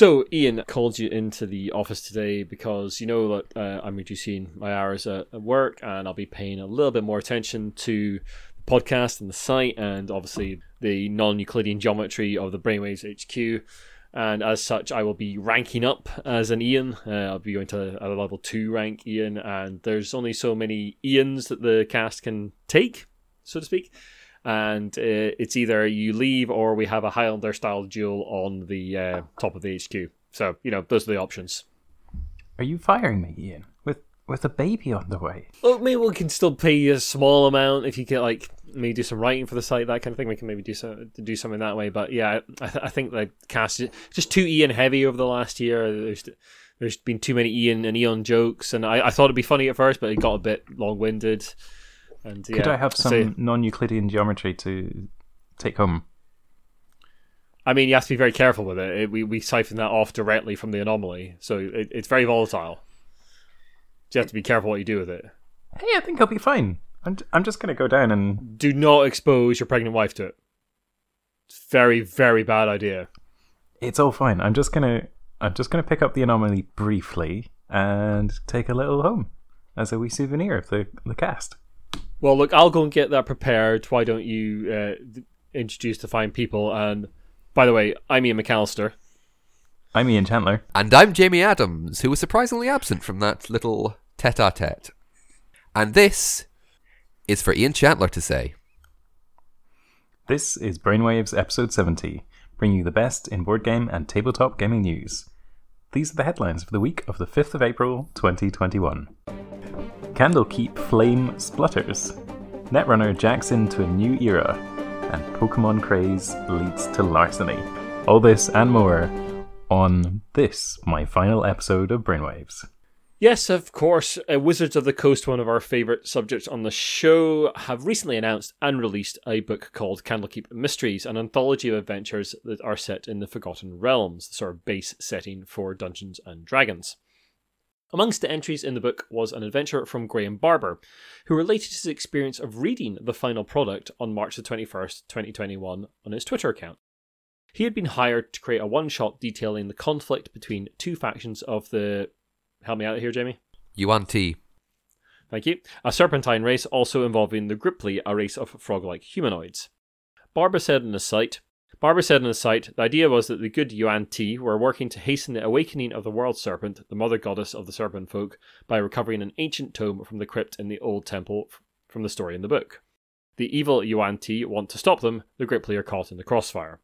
So, Ian called you into the office today because you know that uh, I'm reducing my hours at, at work and I'll be paying a little bit more attention to the podcast and the site and obviously the non Euclidean geometry of the Brainwaves HQ. And as such, I will be ranking up as an Ian. Uh, I'll be going to a level 2 rank Ian, and there's only so many Ians that the cast can take, so to speak and uh, it's either you leave or we have a Highlander style duel on the uh, top of the HQ. So you know those are the options. Are you firing me, Ian? With with a baby on the way? Well, maybe we can still pay you a small amount if you get like maybe do some writing for the site, that kind of thing. We can maybe do some do something that way. But yeah, I, th- I think the cast is just too Ian heavy over the last year. There's there's been too many Ian and Eon jokes, and I, I thought it'd be funny at first, but it got a bit long winded. And could I have some so, non-Euclidean geometry to take home? I mean, you have to be very careful with it. it we we siphon that off directly from the anomaly, so it, it's very volatile. So you have to be careful what you do with it. Hey, I think I'll be fine. I'm I'm just gonna go down and do not expose your pregnant wife to it. It's very very bad idea. It's all fine. I'm just gonna I'm just gonna pick up the anomaly briefly and take a little home as a wee souvenir of the the cast. Well, look, I'll go and get that prepared. Why don't you uh, introduce the fine people? And by the way, I'm Ian McAllister. I'm Ian Chandler. And I'm Jamie Adams, who was surprisingly absent from that little tete a tete. And this is for Ian Chandler to say. This is Brainwaves episode 70, bringing you the best in board game and tabletop gaming news. These are the headlines for the week of the 5th of April 2021. Candlekeep Flame splutters. Netrunner jacks into a new era, and Pokemon craze leads to larceny. All this and more on this, my final episode of Brainwaves. Yes, of course. Uh, Wizards of the Coast, one of our favourite subjects on the show, have recently announced and released a book called Candlekeep Mysteries, an anthology of adventures that are set in the Forgotten Realms, the sort of base setting for Dungeons and Dragons. Amongst the entries in the book was an adventure from Graham Barber, who related his experience of reading the final product on March the 21st, 2021, on his Twitter account. He had been hired to create a one shot detailing the conflict between two factions of the. Help me out here, Jamie. Yuan Ti. Thank you. A serpentine race also involving the Grippli, a race of frog like humanoids. Barber said in the site, Barber said in the site, the idea was that the good Yuan Ti were working to hasten the awakening of the world serpent, the mother goddess of the serpent folk, by recovering an ancient tome from the crypt in the old temple from the story in the book. The evil Yuan Ti want to stop them, the Grippli are caught in the crossfire.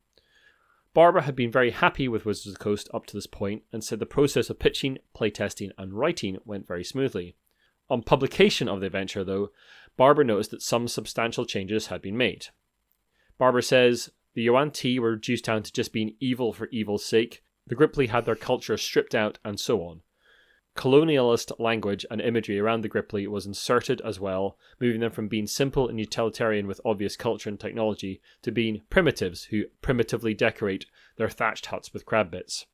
Barber had been very happy with Wizards of the Coast up to this point and said the process of pitching, playtesting, and writing went very smoothly. On publication of the adventure, though, Barber noticed that some substantial changes had been made. Barber says, the Yuan Ti were reduced down to just being evil for evil's sake. The Grippli had their culture stripped out, and so on. Colonialist language and imagery around the Grippli was inserted as well, moving them from being simple and utilitarian with obvious culture and technology to being primitives who primitively decorate their thatched huts with crab bits.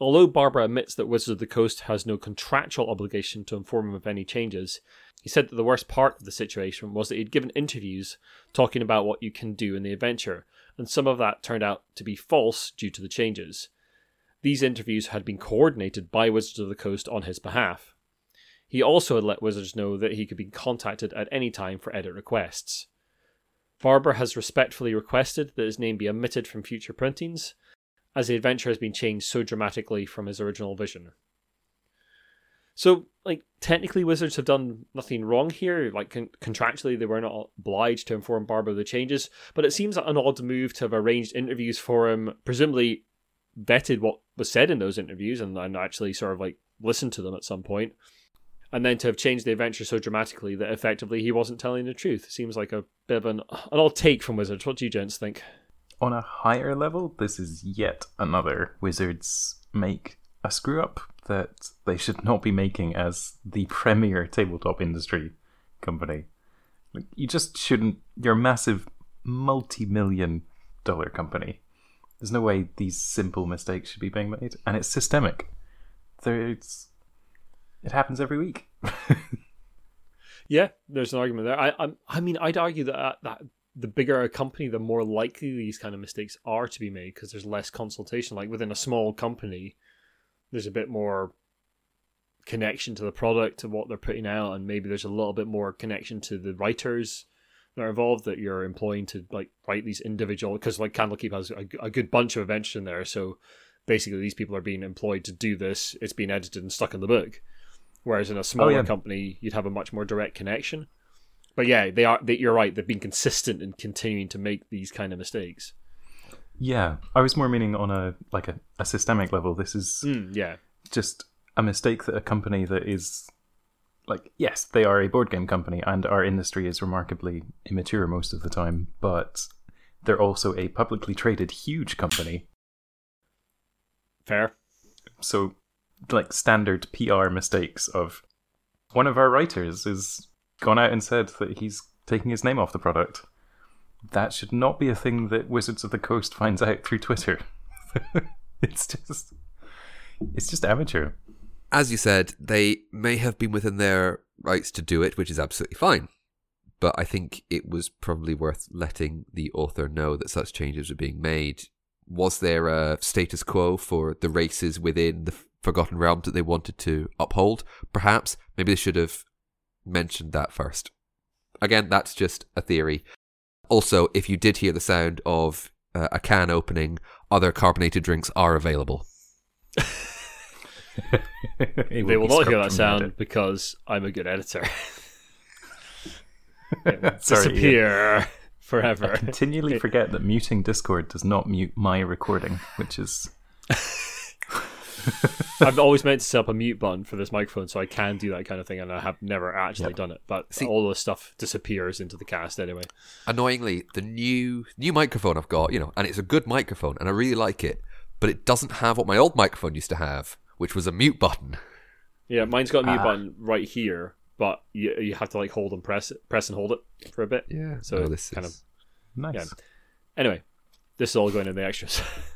Although Barber admits that Wizards of the Coast has no contractual obligation to inform him of any changes, he said that the worst part of the situation was that he'd given interviews talking about what you can do in the adventure, and some of that turned out to be false due to the changes. These interviews had been coordinated by Wizards of the Coast on his behalf. He also had let Wizards know that he could be contacted at any time for edit requests. Barber has respectfully requested that his name be omitted from future printings, as the adventure has been changed so dramatically from his original vision. So, like, technically, Wizards have done nothing wrong here. Like, con- contractually, they were not obliged to inform Barber of the changes, but it seems an odd move to have arranged interviews for him, presumably vetted what was said in those interviews and, and actually sort of like listened to them at some point, and then to have changed the adventure so dramatically that effectively he wasn't telling the truth. Seems like a bit of an, an odd take from Wizards. What do you gents think? On a higher level, this is yet another Wizards make a screw up that they should not be making as the premier tabletop industry company. Like, you just shouldn't. You're a massive, multi-million dollar company. There's no way these simple mistakes should be being made, and it's systemic. There's, it happens every week. yeah, there's an argument there. I, I, I mean, I'd argue that uh, that the bigger a company, the more likely these kind of mistakes are to be made because there's less consultation. Like within a small company, there's a bit more connection to the product to what they're putting out, and maybe there's a little bit more connection to the writers that are involved that you're employing to like write these individual. Because like Candlekeep has a, a good bunch of adventures in there, so basically these people are being employed to do this. It's being edited and stuck in the book. Whereas in a smaller yeah. company, you'd have a much more direct connection. But yeah, they are. They, you're right. They've been consistent in continuing to make these kind of mistakes. Yeah, I was more meaning on a like a, a systemic level. This is Mm, yeah, just a mistake that a company that is like yes, they are a board game company and our industry is remarkably immature most of the time, but they're also a publicly traded huge company. fair. So like standard PR mistakes of one of our writers has gone out and said that he's taking his name off the product. That should not be a thing that Wizards of the Coast finds out through Twitter. it's just it's just amateur. As you said, they may have been within their rights to do it, which is absolutely fine. But I think it was probably worth letting the author know that such changes were being made. Was there a status quo for the races within the Forgotten Realms that they wanted to uphold? Perhaps. Maybe they should have mentioned that first. Again, that's just a theory. Also, if you did hear the sound of uh, a can opening, other carbonated drinks are available. They will not hear that sound because I'm a good editor. It will Sorry, Ian. disappear forever. I continually forget that muting Discord does not mute my recording, which is I've always meant to set up a mute button for this microphone so I can do that kind of thing, and I have never actually Yep. done it. But See- all the stuff disappears into the cast anyway. annoyingly, the new new microphone I've got, you know, and it's a good microphone, and I really like it, but it doesn't have what my old microphone used to have, which was a mute button. Yeah, mine's got a mute Ah. button right here, but you you have to like hold and press it, press and hold it for a bit. Yeah, So so this kind is nice. Yeah. Anyway, this is all going in the extras.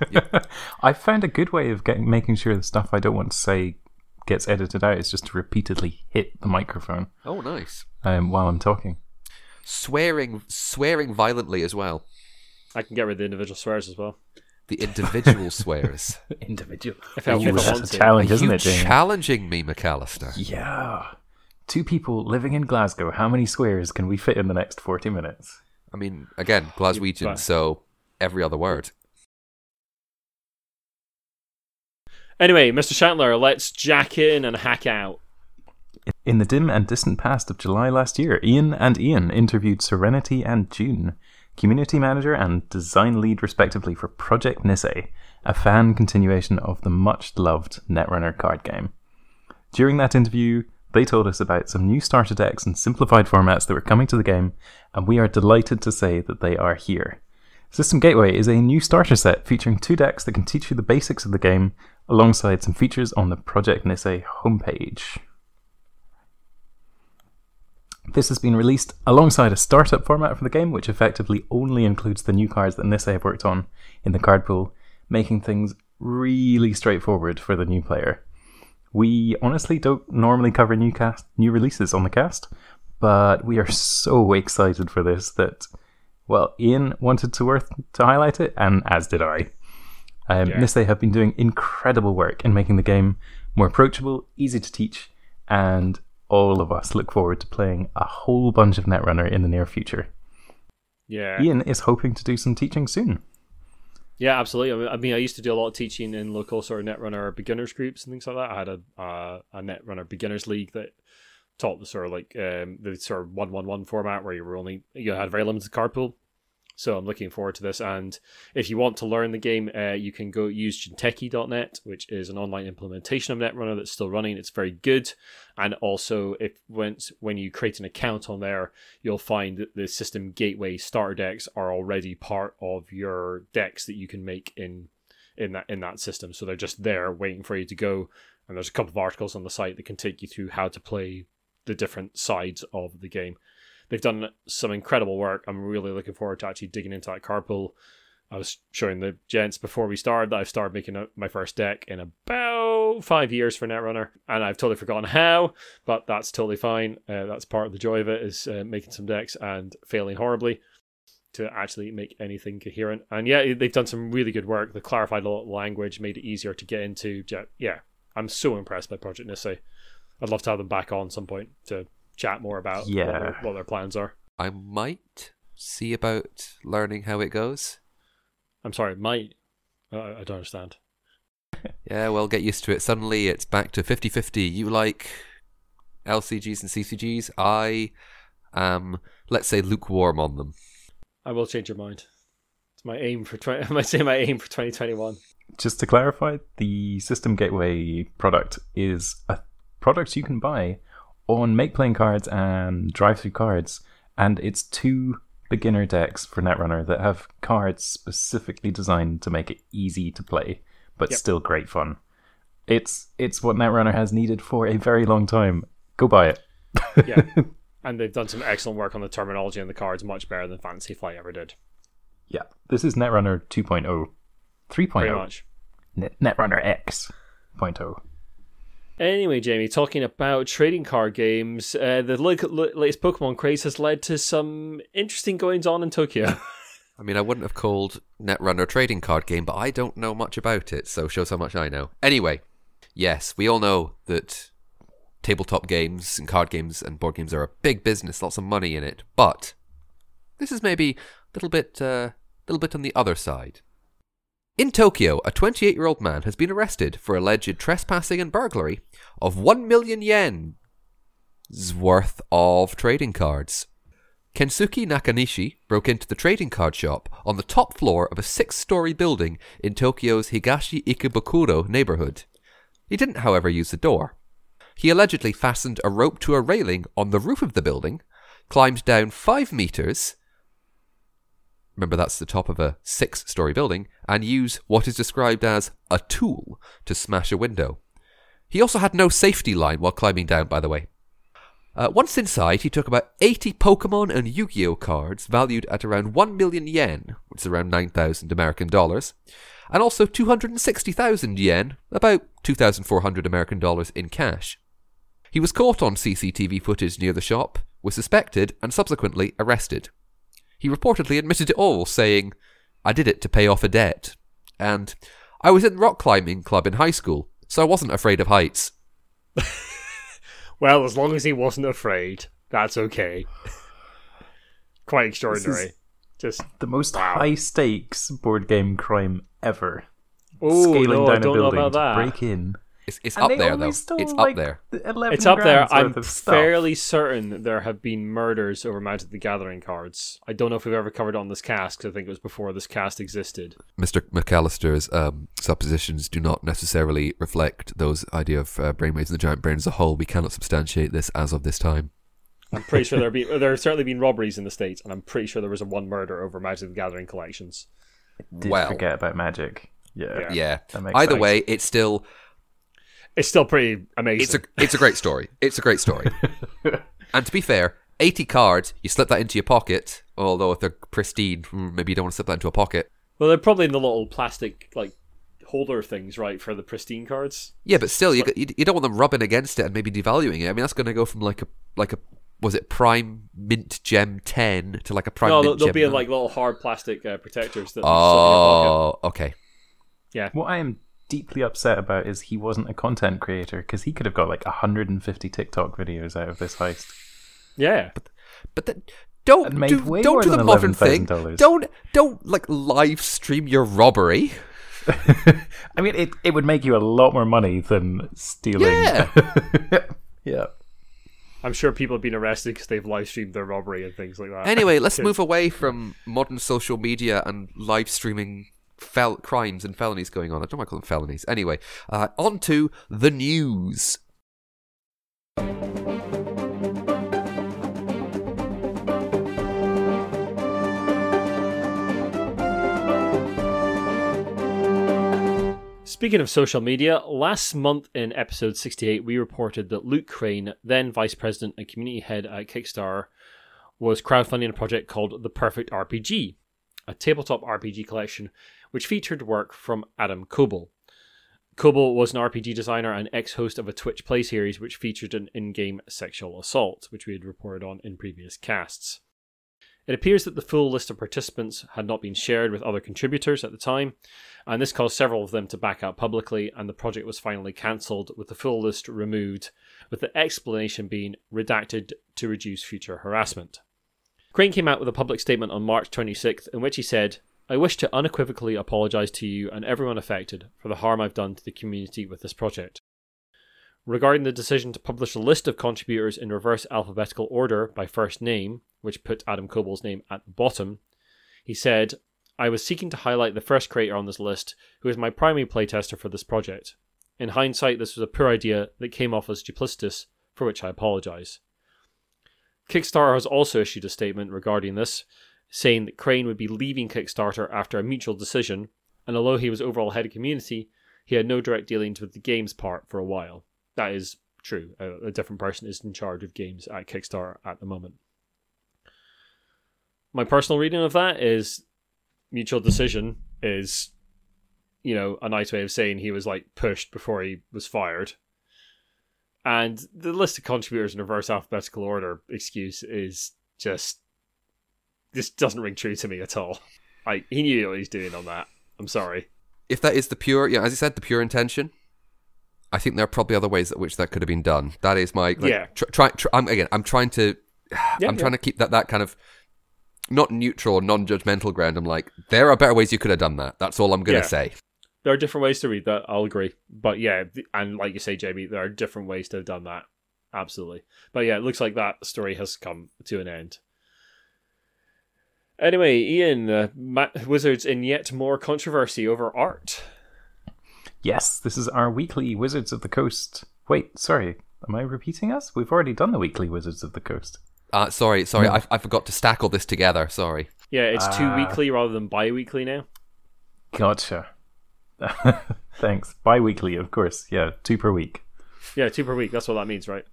I found a good way of getting making sure the stuff I don't want to say gets edited out is just to repeatedly hit the microphone oh nice. um, while I'm talking. Swearing, swearing violently as well. I can get rid of the individual swears as well. The individual swears. Individual. If I, Ooh, if that's a challenge, Are isn't you it, Jamie? challenging me, McAllister? yeah. Two people living in Glasgow. How many swears can we fit in the next 40 minutes? I mean, again, Glaswegian, so every other word. Anyway, Mr. Chandler, let's jack in and hack out. In the dim and distant past of July last year, Ian and Ian interviewed Serenity and June, community manager and design lead respectively for Project NISEI, a fan continuation of the much loved Netrunner card game. During that interview, they told us about some new starter decks and simplified formats that were coming to the game, and we are delighted to say that they are here. System Gateway is a new starter set featuring two decks that can teach you the basics of the game, alongside some features on the Project NISEI homepage. This has been released alongside a startup format for the game, which effectively only includes the new cards that NISEI have worked on in the card pool, making things really straightforward for the new player. We honestly don't normally cover new cast new releases on the cast, but we are so excited for this that well, Ian wanted to worth to highlight it, and as did I. Um, Yeah. NISEI have been doing incredible work in making the game more approachable, easy to teach, and all of us look forward to playing a whole bunch of Netrunner in the near future. Yeah. Ian is hoping to do some teaching soon. Yeah, absolutely. I mean, I used to do a lot of teaching in local sort of Netrunner beginners groups and things like that. I had a uh, a Netrunner beginners league that taught the sort of like um, the sort of one one one format where you were only you had very limited card pool. So I'm looking forward to this. And if you want to learn the game, uh, you can go use Jinteki.net, which is an online implementation of Netrunner that's still running. It's very good. And also, if once when you create an account on there, you'll find that the system gateway starter decks are already part of your decks that you can make in in that in that system. So they're just there waiting for you to go. And there's a couple of articles on the site that can take you through how to play the different sides of the game. They've done some incredible work. I'm really looking forward to actually digging into that card pool. I was showing the gents before we started that I've started making a, my first deck in about five years for Netrunner, and I've totally forgotten how, but that's totally fine. Uh, that's part of the joy of it is uh, making some decks and failing horribly to actually make anything coherent. And yeah, they've done some really good work. They clarified a lot of language, made it easier to get into. Yeah, I'm so impressed by Project NISEI. I'd love to have them back on some point to chat more about Yeah. what, their, what their plans are. I might see about learning how it goes. I'm sorry, might. Uh, I don't understand. Yeah, well, get used to it. Suddenly it's back to 50 50. You like LCGs and CCGs? I am, let's say, lukewarm on them. I will change your mind. It's my aim for 20, I might say my aim for 2021. Just to clarify, the System Gateway product is a product you can buy on MakePlayingCards and DriveThruCards, and it's two beginner decks for Netrunner that have cards specifically designed to make it easy to play, but Yep. still great fun. It's it's what Netrunner has needed for a very long time. Go buy it. Yeah. and they've done some excellent work on the terminology and the cards, much better than Fantasy Flight ever did. Yeah, this is Netrunner oh. 2.0, Pretty 3.0, much. Net- Netrunner X oh. 0.0. Anyway, Jamie, talking about trading card games, uh, the latest Pokemon craze has led to some interesting goings on in Tokyo. I mean, I wouldn't have called Netrunner a trading card game, but I don't know much about it, so shows how much I know. Anyway, yes, we all know that tabletop games and card games and board games are a big business, lots of money in it. But this is maybe a little bit, uh, little bit on the other side. In Tokyo, a 28 year old man has been arrested for alleged trespassing and burglary of 1 million yen's worth of trading cards. Kensuke Nakanishi broke into the trading card shop on the top floor of a six story building in Tokyo's Higashi Ikebukuro neighborhood. He didn't, however, use the door. He allegedly fastened a rope to a railing on the roof of the building, climbed down five meters. Remember, that's the top of a six story building, and use what is described as a tool to smash a window. He also had no safety line while climbing down, by the way. Uh, once inside, he took about 80 Pokemon and Yu Gi Oh cards valued at around 1 million yen, which is around 9,000 American dollars, and also 260,000 yen, about 2,400 American dollars in cash. He was caught on CCTV footage near the shop, was suspected, and subsequently arrested. He reportedly admitted it all, saying, I did it to pay off a debt. And, I was in the rock climbing club in high school, so I wasn't afraid of heights. well, as long as he wasn't afraid, that's okay. Quite extraordinary. Just The most Wow. high stakes board game crime ever. oh Scaling no, down I a don't know building about to that. break in. It's, it's And up there, only though. stole, It's like, up there. It's up there. I'm worth of stuff. fairly certain that there have been murders over Magic the Gathering cards. I don't know if we've ever covered it on this cast 'cause I think it was before this cast existed. Mr. McAllister's um, suppositions do not necessarily reflect those idea of uh, brainwaves in the giant brain as a whole. We cannot substantiate this as of this time. I'm pretty sure there have there have certainly been robberies in the states, and I'm pretty sure there was a one murder over Magic the Gathering collections. Did Well. forget about magic. Yeah. Yeah. Yeah. That makes Either sense. way, it's still It's still pretty amazing. it's a it's a great story. It's a great story. and to be fair, eighty cards, you slip that into your pocket. Although if they're pristine, hmm, maybe you don't want to slip that into a pocket. well, they're probably in the little plastic like holder things, right, for the pristine cards. Yeah, but still, you, you you don't want them rubbing against it and maybe devaluing it. I mean, that's going to go from like a like a was it prime mint gem ten to like a prime no, mint they'll, they'll gem be in like little hard plastic uh, protectors that. you slip in your pocket. Oh, okay. Yeah. What I am deeply upset about is he wasn't a content creator because he could have got like 150 TikTok videos out of this heist. Yeah, But then don't do, don't do the modern thing. $11,000. Don't don't like live stream your robbery. I mean, it, it would make you a lot more money than stealing. Yeah. yeah. I'm sure people have been arrested because they've live streamed their robbery and things like that. Anyway, let's move away from modern social media and live streaming fel- crimes and felonies going on. I don't want to call them felonies. Anyway, uh, on to the news. Speaking of social media, last month in episode 68, we reported that Luke Crane, then vice president and community head at Kickstarter, was crowdfunding a project called The Perfect RPG. A tabletop RPG collection which featured work from Adam Koebel. Koebel was an RPG designer and ex host of a Twitch play series which featured an in game sexual assault, which we had reported on in previous casts. It appears that the full list of participants had not been shared with other contributors at the time, and this caused several of them to back out publicly, and the project was finally cancelled with the full list removed, with the explanation being redacted to reduce future harassment. Crane came out with a public statement on March 26th in which he said, I wish to unequivocally apologise to you and everyone affected for the harm I've done to the community with this project. Regarding the decision to publish a list of contributors in reverse alphabetical order by first name, which put Adam Koebel's name at the bottom, he said, I was seeking to highlight the first creator on this list, who is my primary playtester for this project. In hindsight, this was a poor idea that came off as duplicitous, for which I apologise. Kickstarter has also issued a statement regarding this, saying that Crane would be leaving Kickstarter after a mutual decision, and although he was overall head of community, he had no direct dealings with the games part for a while. That is true. A, a different person is in charge of games at Kickstarter at the moment. My personal reading of that is mutual decision is, you know, a nice way of saying he was like pushed before he was fired. And the list of contributors in reverse alphabetical order excuse is just this doesn't ring true to me at all. Like he knew what he's doing on that. I'm sorry. If that is the pure, yeah, as you said, the pure intention, I think there are probably other ways at which that could have been done. That is my like, Yeah. Try, try, try, I'm again. I'm trying to. Yeah, I'm yeah. trying to keep that that kind of not neutral, non-judgmental ground. I'm like, there are better ways you could have done that. That's all I'm gonna Yeah. say. There are different ways to read that. I'll agree. But yeah, and like you say, Jamie, there are different ways to have done that. Absolutely. But yeah, it looks like that story has come to an end. Anyway, Ian, uh, Ma- Wizards in yet more controversy over art. Yes, this is our weekly Wizards of the Coast. Wait, sorry, am I repeating us? We've already done the weekly Wizards of the Coast. Uh, sorry, sorry, No. I, I forgot to stack all this together. Sorry. Yeah, it's two Ah. weekly rather than bi weekly now. Gotcha. Thanks. Bi weekly, of course. Yeah, two per week. Yeah, two per week. That's what that means, right?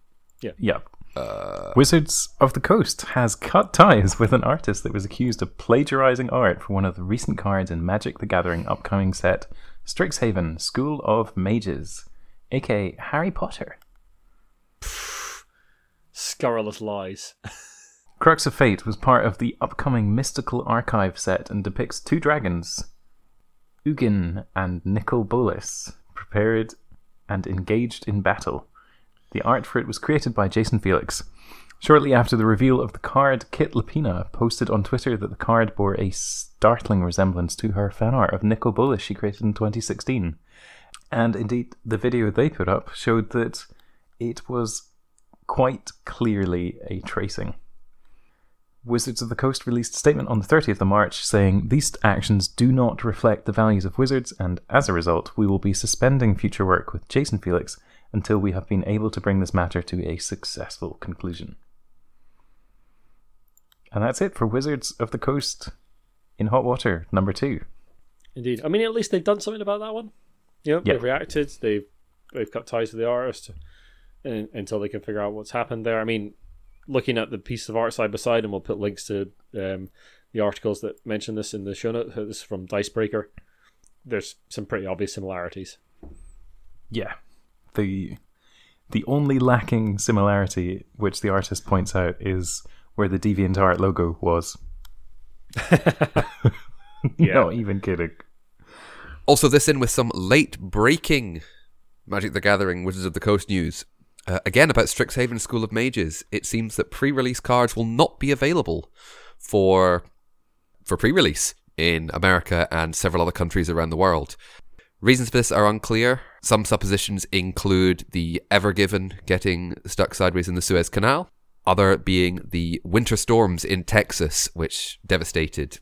Yeah. Uh, Wizards of the Coast has cut ties with an artist that was accused of plagiarizing art for one of the recent cards in Magic the Gathering upcoming set, Strixhaven School of Mages, aka Harry Potter. Scurrilous lies. Crux of Fate was part of the upcoming Mystical Archive set and depicts two dragons, Ugin and Nicol Bolas, prepared and engaged in battle. The art for it was created by Jason Felix. Shortly after the reveal of the card, Kit Lapina posted on Twitter that the card bore a startling resemblance to her fan art of Nicol Bolas she created in 2016. And indeed, the video they put up showed that it was quite clearly a tracing. Wizards of the Coast released a statement on the 30th of March saying these actions do not reflect the values of Wizards, and as a result, we will be suspending future work with Jason Felix until we have been able to bring this matter to a successful conclusion. And that's it for Wizards of the Coast in Hot Water number two. Indeed. I mean, at least they've done something about that one. You know, Yeah. they've reacted. They've they've cut ties with the artist and, until they can figure out what's happened there. I mean, looking at the piece of art side by side, and we'll put links to um, the articles that mention this in the show notes. This is from Dicebreaker. There's some pretty obvious similarities. Yeah. The the only lacking similarity which the artist points out is where the DeviantArt logo was. Yeah. Not even kidding. Also, this in with some late breaking Magic the Gathering Wizards of the Coast news. Uh, again, about Strixhaven School of Mages. It seems that pre release cards will not be available for, for pre release in America and several other countries around the world. Reasons for this are unclear. Some suppositions include the Ever Given getting stuck sideways in the Suez Canal, other being the winter storms in Texas, which devastated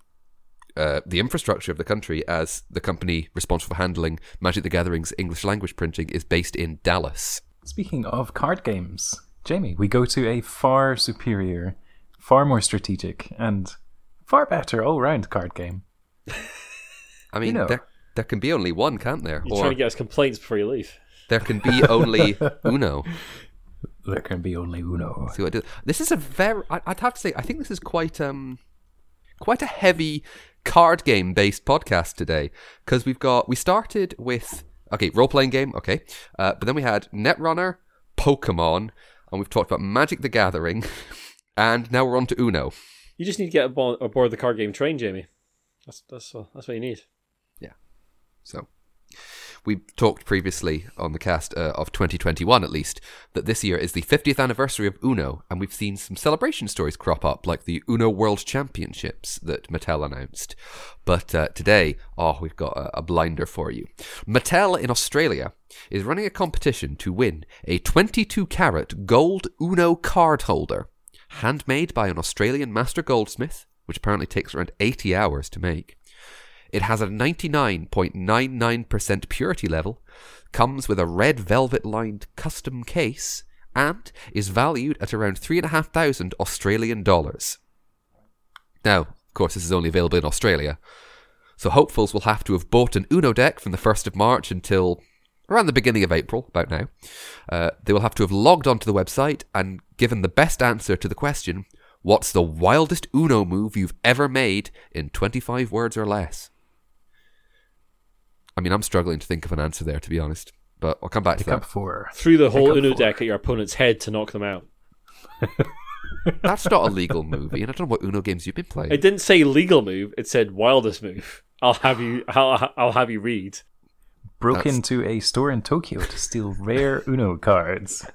uh, the infrastructure of the country as the company responsible for handling Magic the Gathering's English language printing is based in Dallas. Speaking of card games, Jamie, we go to a far superior, far more strategic, and far better all round card game. I mean, know. there, there can be only one, can't there? You're or trying to get us complaints before you leave. there can be only Uno. There can be only Uno. See what I did? This is a very. I- I'd have to say, I think this is quite um, quite a heavy card game based podcast today because we've got we started with okay role playing game okay, uh, but then we had Netrunner, Pokemon, and we've talked about Magic the Gathering, and now we're on to Uno. You just need to get aboard, aboard the card game train, Jamie. That's that's that's what you need. Yeah. So we talked previously on the cast uh, of 2021 at least that this year is the 50th anniversary of Uno and we've seen some celebration stories crop up like the Uno World Championships that Mattel announced. But uh, today, oh, we've got a, a blinder for you. Mattel in Australia is running a competition to win a 22 carat gold Uno card holder handmade by an Australian master goldsmith which apparently takes around 80 hours to make. It has a 99.99% purity level, comes with a red velvet lined custom case, and is valued at around 3,500 Australian dollars. Now, of course, this is only available in Australia, so hopefuls will have to have bought an Uno deck from the 1st of March until around the beginning of April, about now. Uh, they will have to have logged onto the website and given the best answer to the question What's the wildest Uno move you've ever made in 25 words or less? I mean, I'm struggling to think of an answer there, to be honest. But I'll come back to Pick up that. four. Through the whole Uno four. deck at your opponent's head to knock them out. That's not a legal movie, and I don't know what Uno games you've been playing. It didn't say legal move. It said wildest move. I'll have you. I'll, I'll have you read. Broke That's- into a store in Tokyo to steal rare Uno cards.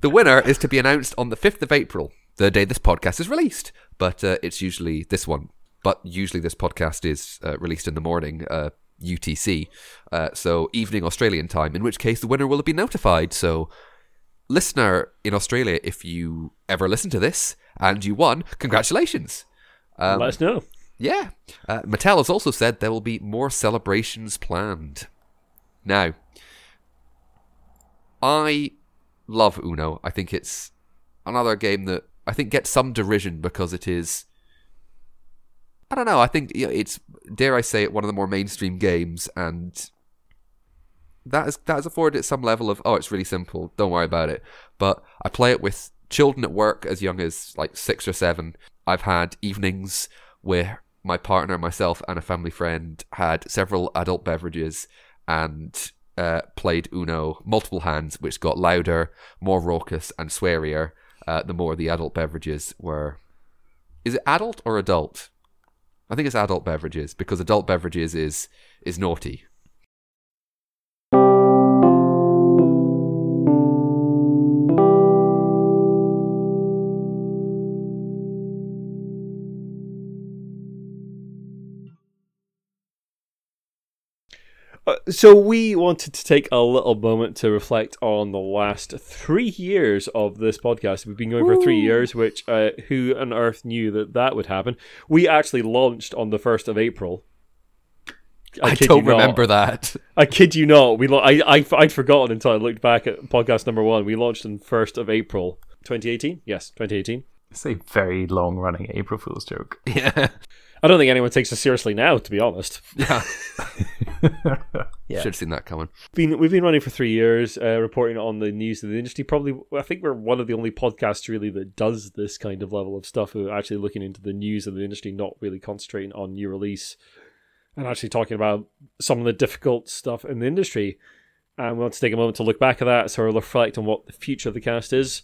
The winner is to be announced on the 5th of April, the day this podcast is released. But uh, it's usually this one. But usually this podcast is uh, released in the morning, uh, UTC. Uh, so evening Australian time, in which case the winner will be notified. So, listener in Australia, if you ever listen to this and you won, congratulations. Um, Let us know. yeah. Uh, Mattel has also said there will be more celebrations planned. Now, I love Uno. I think it's another game that I think gets some derision because it is. I don't know. I think it's dare I say it one of the more mainstream games, and that is that has afforded it some level of oh, it's really simple. Don't worry about it. But I play it with children at work as young as like six or seven. I've had evenings where my partner, myself, and a family friend had several adult beverages and uh, played Uno multiple hands, which got louder, more raucous, and swearier uh, the more the adult beverages were. Is it adult or adult? I think it's adult beverages because adult beverages is is naughty. So we wanted to take a little moment to reflect on the last three years of this podcast. We've been going for three years, which uh, who on earth knew that that would happen? We actually launched on the first of April. I, kid don't you not. remember that. I kid you not. We lo- I, I I'd forgotten until I looked back at podcast number one. We launched on first of April, 2018. Yes, 2018. It's a very long running April Fool's joke. Yeah, I don't think anyone takes us seriously now, to be honest. yeah. Yeah. Should have seen that coming. been we've been running for three years, uh, reporting on the news of the industry. Probably, I think we're one of the only podcasts really that does this kind of level of stuff. Who are actually looking into the news of the industry, not really concentrating on new release, and actually talking about some of the difficult stuff in the industry. And we want to take a moment to look back at that, so we'll reflect on what the future of the cast is.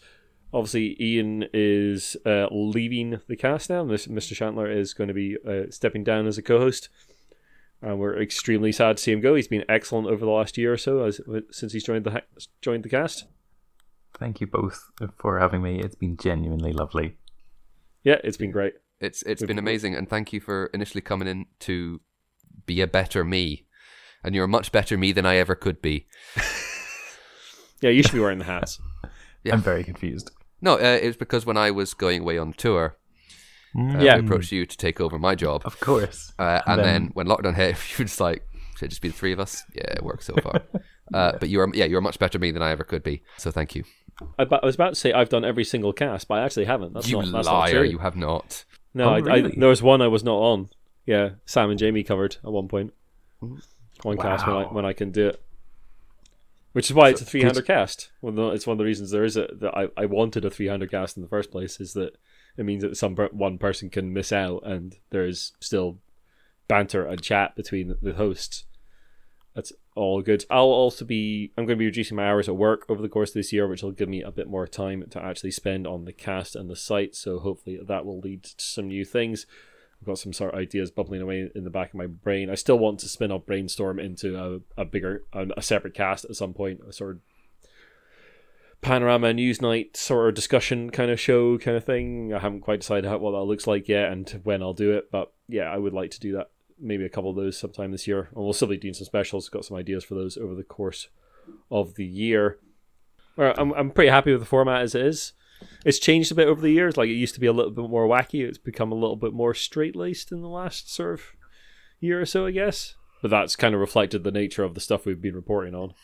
Obviously, Ian is uh, leaving the cast now. Mr. Chandler is going to be uh, stepping down as a co-host and we're extremely sad to see him go. He's been excellent over the last year or so as, since he's joined the ha- joined the cast. Thank you both for having me. It's been genuinely lovely. Yeah, it's been great. It's it's been amazing, and thank you for initially coming in to be a better me. And you're a much better me than I ever could be. Yeah, you should be wearing the hats. Yeah. I'm very confused. No, uh, it was because when I was going away on tour, uh, Yeah. I approached you to take over my job. Of course. Uh, and then- then when lockdown hit, you were just like, should it just be the three of us? Yeah, it works so far. uh, but you are, yeah, you're much better me than I ever could be. So thank you. I, I was about to say I've done every single cast, but I actually haven't. That's you not that's not liar, true. you have not. No, Oh, I, I, there was one I was not on. Yeah, Sam and Jamie covered at one point. One cast when I when I can do it. Which is why it's a So, three cast. Well, it's one of the reasons there is a that I, I wanted a 300 cast in the first place. Is that It means that some one person can miss out, and there's still banter and chat between the hosts. That's all good. I'll also be I'm going to be reducing my hours at work over the course of this year, which will give me a bit more time to actually spend on the cast and the site. So hopefully that will lead to some new things. I've got some sort of ideas bubbling away in the back of my brain. I still want to spin up brainstorm into a, a bigger a, separate cast at some point, a sort of panorama news night sort of discussion kind of show kind of thing. I haven't quite decided how, what that looks like yet and when I'll do it, but yeah, I would like to do that. Maybe a couple of those sometime this year. And we'll still be doing some specials. Got some ideas for those over the course of the year. Well, I'm I'm pretty happy with the format as it is. It's changed a bit over the years. Like it used to be a little bit more wacky. It's become a little bit more straight laced in the last sort of year or so, I guess. But that's kind of reflected the nature of the stuff we've been reporting on.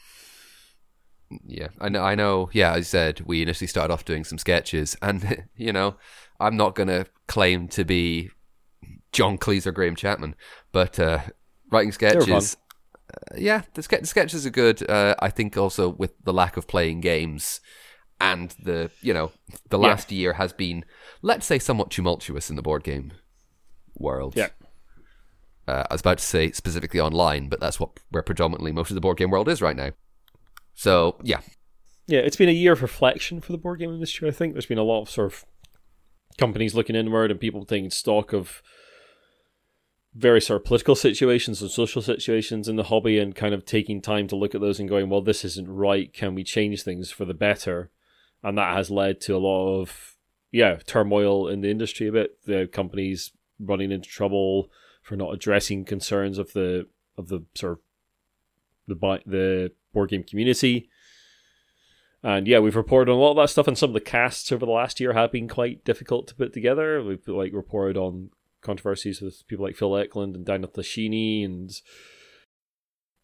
Yeah, I know. I know. Yeah, I said, we initially started off doing some sketches, and you know, I'm not gonna claim to be John Cleese or Graham Chapman, but uh, writing sketches. Uh, yeah, the, ske- the, sketches are good. Uh, I think also with the lack of playing games, and the you know the last yeah. year has been, let's say, somewhat tumultuous in the board game world. Yeah. Uh, I was about to say specifically online, but that's what where predominantly most of the board game world is right now. So yeah, yeah, it's been a year of reflection for the board game industry. I think there's been a lot of sort of companies looking inward and people taking stock of various sort of political situations and social situations in the hobby and kind of taking time to look at those and going, well, this isn't right. Can we change things for the better? And that has led to a lot of yeah turmoil in the industry a bit. The companies running into trouble for not addressing concerns of the of the sort of the the board game community. And yeah, we've reported on a lot of that stuff, and some of the casts over the last year have been quite difficult to put together. We've like reported on controversies with people like Phil Eklund and Daniel Tascini, and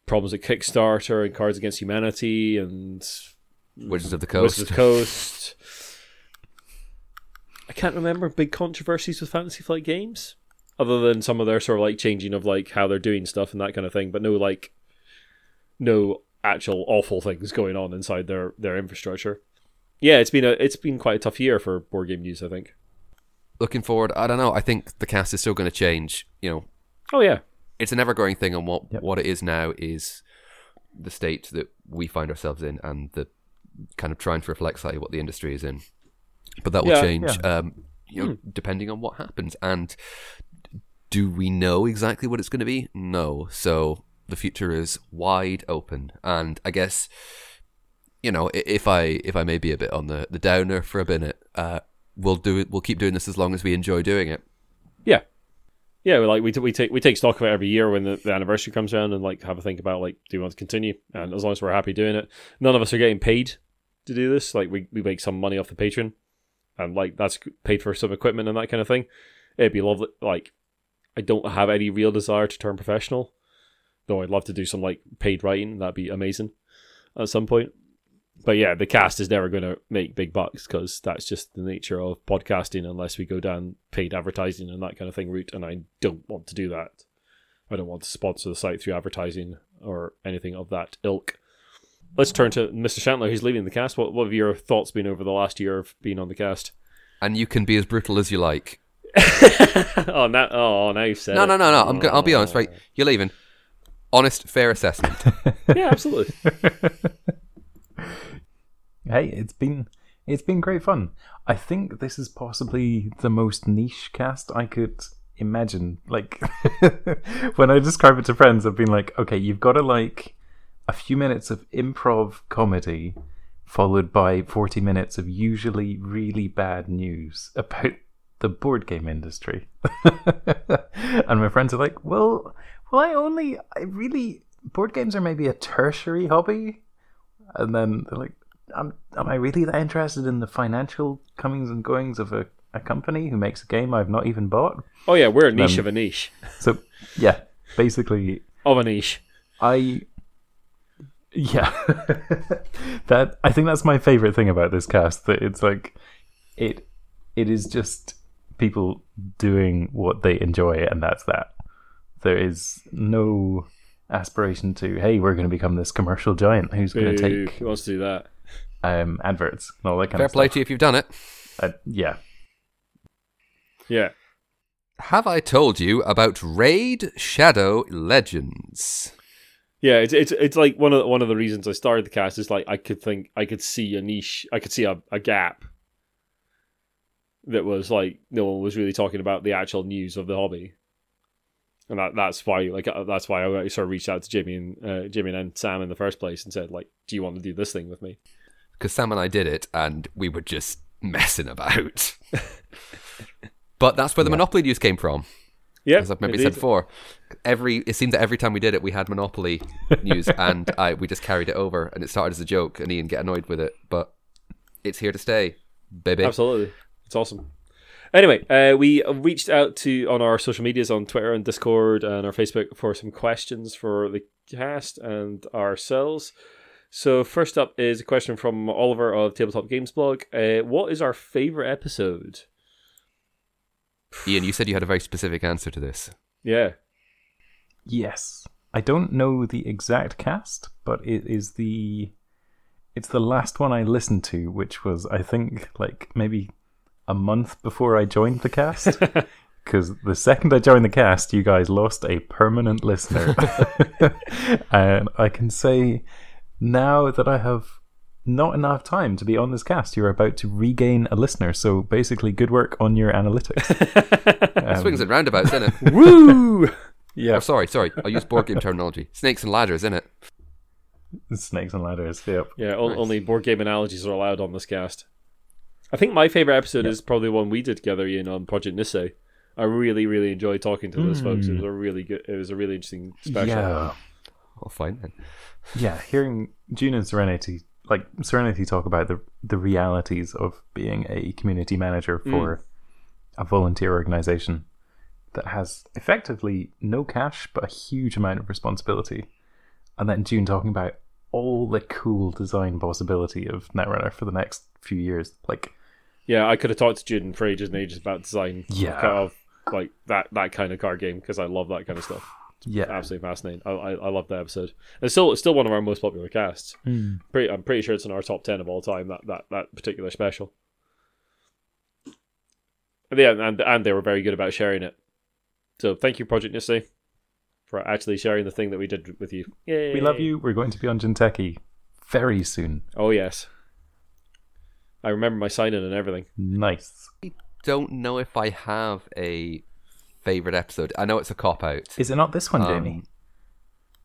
problems at Kickstarter and Cards Against Humanity and Wizards of the Coast. Wizards of the Coast. I can't remember big controversies with Fantasy Flight Games, other than some of their sort of like changing of like how they're doing stuff and that kind of thing, but no like no actual awful things going on inside their their infrastructure. Yeah, it's been a it's been quite a tough year for board game news. I think. Looking forward, I don't know. I think the cast is still going to change. You know. Oh yeah. It's an ever-growing thing, and what yep. what it is now is the state that we find ourselves in, and the kind of trying to reflect slightly what the industry is in. But that will yeah, change, yeah. Um, you know, hmm. depending on what happens. And do we know exactly what it's going to be? No. So the future is wide open, and I guess you know if I if I may be a bit on the the downer for a minute, uh, we'll do it. We'll keep doing this as long as we enjoy doing it. Yeah, yeah. Like we t- we take we take stock of it every year when the, the anniversary comes around, and like have a think about like do we want to continue? And as long as we're happy doing it, none of us are getting paid to do this. Like we we make some money off the Patreon, and like that's paid for some equipment and that kind of thing. It'd be lovely. Like I don't have any real desire to turn professional though I'd love to do some like paid writing. That'd be amazing at some point. But yeah, the cast is never going to make big bucks because that's just the nature of podcasting unless we go down paid advertising and that kind of thing route. And I don't want to do that. I don't want to sponsor the site through advertising or anything of that ilk. Let's turn to Mr. Chandler, who's leaving the cast. What, what have your thoughts been over the last year of being on the cast? And you can be as brutal as you like. oh, now, oh, now you've said No, no, no, no. I'm, go- I'll be oh. honest, right? You're leaving honest, fair assessment. yeah, absolutely. hey, it's been it's been great fun. I think this is possibly the most niche cast I could imagine. Like when I describe it to friends, I've been like, okay, you've got to like a few minutes of improv comedy followed by 40 minutes of usually really bad news about the board game industry. and my friends are like, well, well, I only, I really, board games are maybe a tertiary hobby. And then they're like, am, am I really that interested in the financial comings and goings of a, a company who makes a game I've not even bought? Oh, yeah, we're a niche um, of a niche. So, yeah, basically. Of a niche. I. Yeah. that I think that's my favorite thing about this cast that it's like it it is just people doing what they enjoy and that's that. There is no aspiration to, hey, we're going to become this commercial giant who's going to take. Who wants to do that? Um, adverts and all that kind Fair of play to you if you've done it. Uh, yeah. Yeah. Have I told you about Raid Shadow Legends? Yeah, it's it's it's like one of the, one of the reasons I started the cast is like I could think I could see a niche, I could see a, a gap that was like no one was really talking about the actual news of the hobby, and that that's why like uh, that's why I sort of reached out to Jimmy and uh, Jimmy and Sam in the first place and said like, do you want to do this thing with me? Because Sam and I did it, and we were just messing about. but that's where the Yeah. Monopoly news came from. Yeah, as I've maybe indeed. said before. Every it seemed that every time we did it, we had Monopoly news, and I we just carried it over, and it started as a joke, and Ian get annoyed with it, but it's here to stay, baby. Absolutely. It's awesome. Anyway, uh, we reached out to on our social medias on Twitter and Discord and our Facebook for some questions for the cast and ourselves. So first up is a question from Oliver of Tabletop Games Blog. Uh, what is our favorite episode? Ian, you said you had a very specific answer to this. Yeah. Yes. I don't know the exact cast, but it is the it's the last one I listened to, which was I think like maybe a month before I joined the cast. Because the second I joined the cast, you guys lost a permanent listener. and I can say now that I have not enough time to be on this cast, you're about to regain a listener. So basically, good work on your analytics. Um, Swings and roundabouts, isn't it? Woo! Yeah, Oh, sorry, sorry. I use board game terminology. Snakes and ladders, isn't it? snakes and ladders. Yep. Yeah, o- Nice. only board game analogies are allowed on this cast. I think my favorite episode is probably one we did together, Ian, on Project NISEI. I really, really enjoyed talking to those folks. It was mm. a really good. It was a really interesting special. Yeah. Oh, fine then. yeah, hearing June and Serenity, like Serenity, talk about the the realities of being a community manager mm. for a volunteer organization that has effectively no cash but a huge amount of responsibility, and then June talking about all the cool design possibility of Netrunner for the next few years, like Yeah, I could have talked to Jude for ages and ages about design Yeah. of, kind of like that that kind of card game because I love that kind of stuff. yeah, Absolutely fascinating. I I, I love that episode. And it's still it's still one of our most popular casts. Mm. Pretty, I'm pretty sure it's in our top ten of all time. That that that particular special. And yeah, and and they were very good about sharing it. So thank you, Project NISEI, for actually sharing the thing that we did with you. Yay. we love you. We're going to be on Jinteki very soon. Oh yes. I remember my sign in and everything. Nice. I don't know if I have a favorite episode. I know it's a cop out. Is it not this one, Um, Jamie?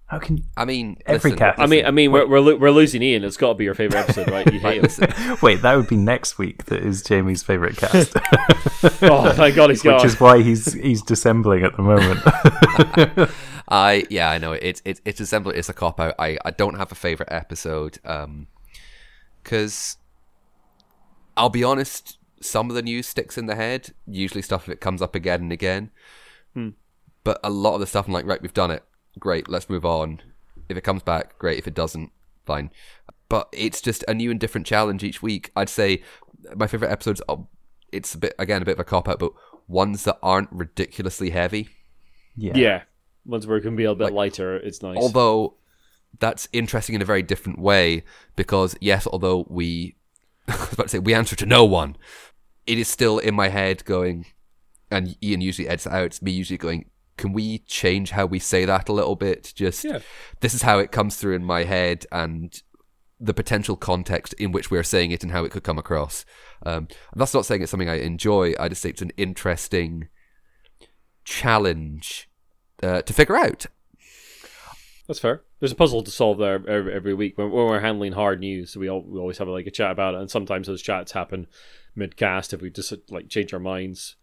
How can I mean, Every listen, cat- I mean, I mean, we're we're, lo- we're losing Ian. It's got to be your favorite episode, right? You hate him. Wait, that would be next week. That is Jamie's favorite cast, Oh, thank God he's gone. which is why he's he's dissembling at the moment. I yeah, I know it's it's it's a simple it's a cop out. I I don't have a favorite episode um cuz I'll be honest, some of the news sticks in the head, usually stuff that comes up again and again. Hmm. But a lot of the stuff I'm like, right, we've done it. Great, let's move on. If it comes back, great. If it doesn't, fine. But it's just a new and different challenge each week. I'd say my favorite episodes are it's a bit again a bit of a cop out, but ones that aren't ridiculously heavy. yeah. yeah. Ones where it can be a bit Like- lighter, it's nice. Although that's interesting in a very different way because yes, although we I was about to say we answer to no one, it is still in my head going and Ian usually edits out, it's me usually going, Can we change how we say that a little bit? Just Yeah. this is how it comes through in my head and the potential context in which we're saying it and how it could come across. Um, that's not saying it's something I enjoy. I just think it's an interesting challenge uh, to figure out. That's fair. There's a puzzle to solve there every, every week when, when we're handling hard news. We all, we always have like a chat about it, and sometimes those chats happen mid cast if we just like change our minds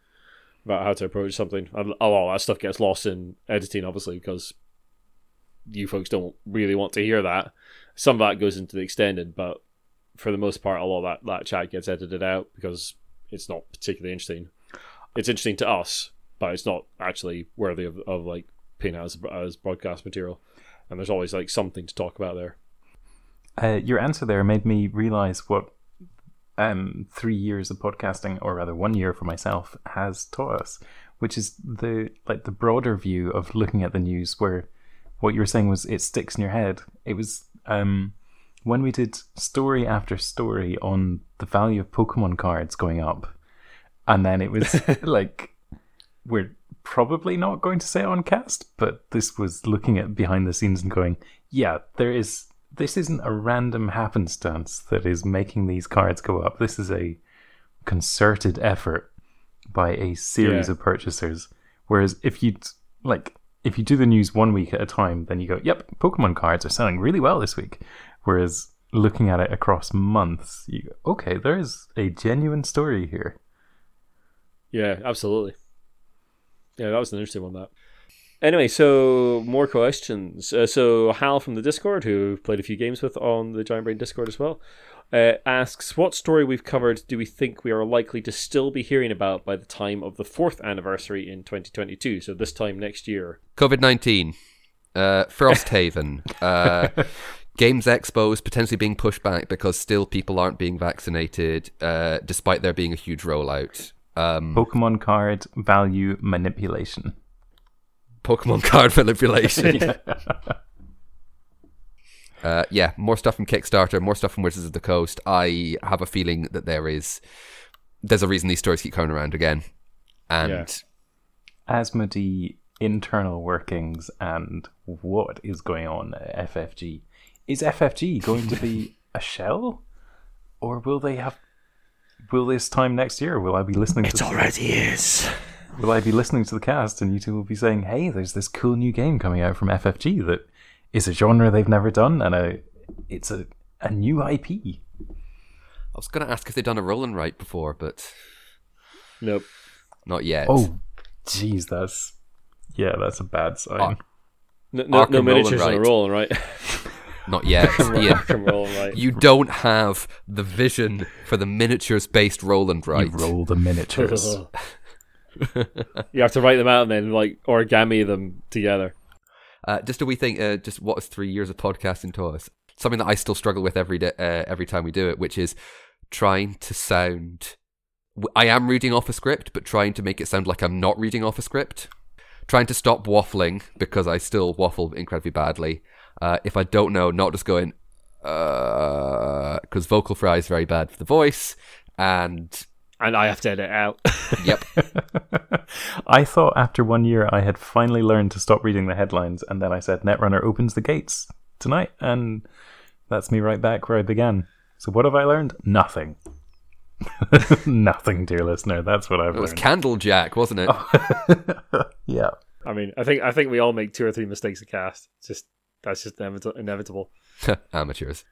about how to approach something. And a lot of that stuff gets lost in editing, obviously, because you folks don't really want to hear that. Some of that goes into the extended, but for the most part, a lot of that, that chat gets edited out because it's not particularly interesting. It's interesting to us, but it's not actually worthy of, of like paying as, as broadcast material and there's always like something to talk about there. Uh, your answer there made me realize what um, three years of podcasting, or rather one year for myself, has taught us, which is the like the broader view of looking at the news. Where what you were saying was it sticks in your head. It was um, when we did story after story on the value of Pokemon cards going up, and then it was like we're probably not going to say it on cast, but this was looking at behind the scenes and going, yeah, there is. This isn't a random happenstance that is making these cards go up. This is a concerted effort by a series Yeah. of purchasers. Whereas if you like, if you do the news one week at a time, then you go, "Yep, Pokemon cards are selling really well this week." Whereas looking at it across months, you go, "Okay, there is a genuine story here." Yeah, absolutely. Yeah, that was an interesting one. That. Anyway, so more questions. Uh, so Hal from the Discord, who played a few games with on the Giant Brain Discord as well, uh, asks, "What story we've covered do we think we are likely to still be hearing about by the time of the fourth anniversary in 2022? So this time next year." COVID 19, uh, Frosthaven, uh, Games Expos potentially being pushed back because still people aren't being vaccinated, uh, despite there being a huge rollout. Um, Pokemon card value manipulation. Pokemon card manipulation. Uh, yeah, more stuff from Kickstarter, more stuff from Wizards of the Coast. I have a feeling that there is, there's a reason these stories keep coming around again, and Yeah. Asmodee internal workings and what is going on at FFG. Is FFG going to be a shell, or will they have? Will this time next year? Will I be listening? to It already is. Will I be listening to the cast and you two will be saying, "Hey, there's this cool new game coming out from FFG that is a genre they've never done, and a it's a a new IP." I was going to ask if they'd done a roll and write before, but Nope. not yet. Oh, jeez, that's yeah, that's a bad sign. No, no, no roll and miniatures on a write. roll, right? not yet. Ian, Arkham roll and right. you don't have the vision for the miniatures based roll and You roll the miniatures. you have to write them out and then like origami them together. Uh, just a wee thing. Uh, just what has three years of podcasting taught us? Something that I still struggle with every day, uh, every time we do it, which is trying to sound. I am reading off a script, but trying to make it sound like I'm not reading off a script. Trying to stop waffling because I still waffle incredibly badly. Uh, if I don't know, not just going, because vocal fry is very bad for the voice, and And I have to edit out. yep, I thought after one year I had finally learned to stop reading the headlines, and then I said Netrunner opens the gates tonight, and that's me right back where I began. So what have I learned? Nothing. Nothing, dear listener. That's what I've learned. it was learned. Candlejack, wasn't it? yeah. I mean, I think I think we all make two or three mistakes a cast. It's just that's just inevit- inevitable. Amateurs.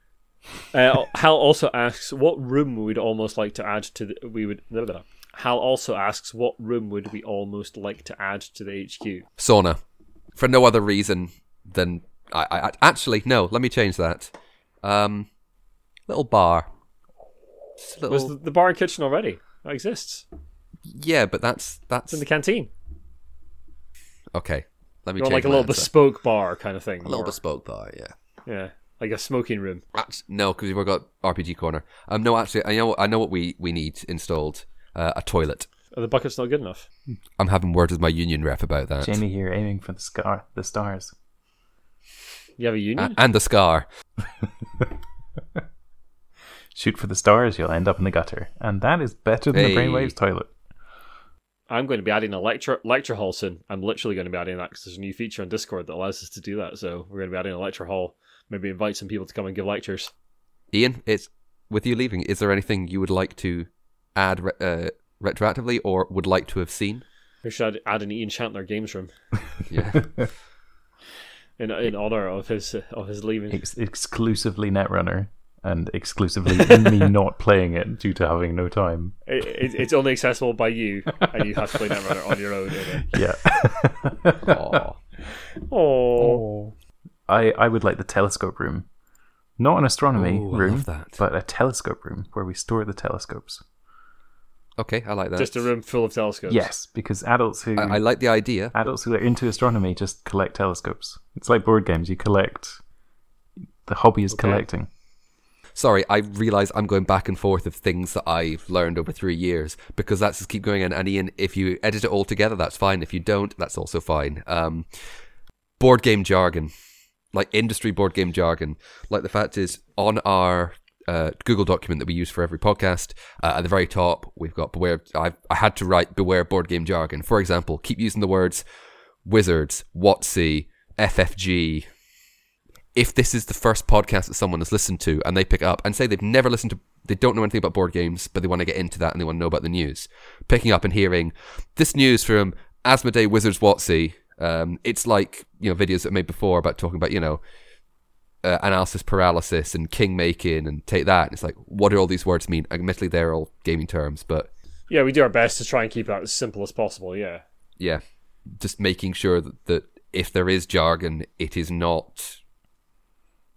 Uh, Hal also asks what room we'd almost like to add to the we would. Blah, blah, blah. Hal also asks what room would we almost like to add to the HQ. sauna for no other reason than I, I actually no let me change that um little bar a Was the, the bar and kitchen already? That exists. yeah but that's that's It's in the canteen. okay let me You want like a little answer. bespoke bar kind of thing. a little more. bespoke bar yeah Yeah, like a smoking room. Act- no because we've got RPG corner um no actually I know I know what we we need installed uh, a toilet Are the buckets not good enough? I'm having words with my union rep about that Jamie here aiming for the scar the stars. You have a union? A- and the scar Shoot for the stars, you'll end up in the gutter. And that is better than Hey. the brainwaves toilet. I'm going to be adding a lecture lecture hall soon. I'm literally going to be adding that because there's a new feature on Discord that allows us to do that. So we're going to be adding a lecture hall. Maybe invite some people to come and give lectures. Ian it's with you leaving is there anything you would like to add re- uh, retroactively or would like to have seen We should add, add an Ian Chandler games room yeah in in honor of his of his leaving. Ex- exclusively Netrunner and exclusively me not playing it due to having no time. It, it, it's only accessible by you, and you have to play Netrunner on your own. Yeah. Aw. Oh, I, I would like the telescope room. Not an astronomy Ooh, I room, love that. but a telescope room where we store the telescopes. Okay, I like that. just a room full of telescopes. Yes, because adults who I, I like the idea. adults who are into astronomy just collect telescopes. It's like board games. You collect. The hobby is Okay. collecting. Sorry, I realise I'm going back and forth of things that I've learned over three years because that's just keep going in. And Ian, if you edit it all together, that's fine. If you don't, that's also fine. Um, board game jargon, like industry board game jargon. Like the fact is, on our uh, Google document that we use for every podcast. Uh, at the very top, we've got beware. I, I had to write beware board game jargon. For example, keep using the words wizards, WotC, FFG. If this is the first podcast that someone has listened to and they pick up and say they've never listened to, they don't know anything about board games, but they want to get into that and they want to know about the news, picking up and hearing this news from Asmodee Wizards WotC. Um, it's like you know videos that I made before about talking about you know uh, analysis paralysis and king making and take that. And it's like, what do all these words mean? Admittedly, they're all gaming terms, but Yeah, we do our best to try and keep that as simple as possible. Yeah. yeah, just making sure that, that if there is jargon, it is not.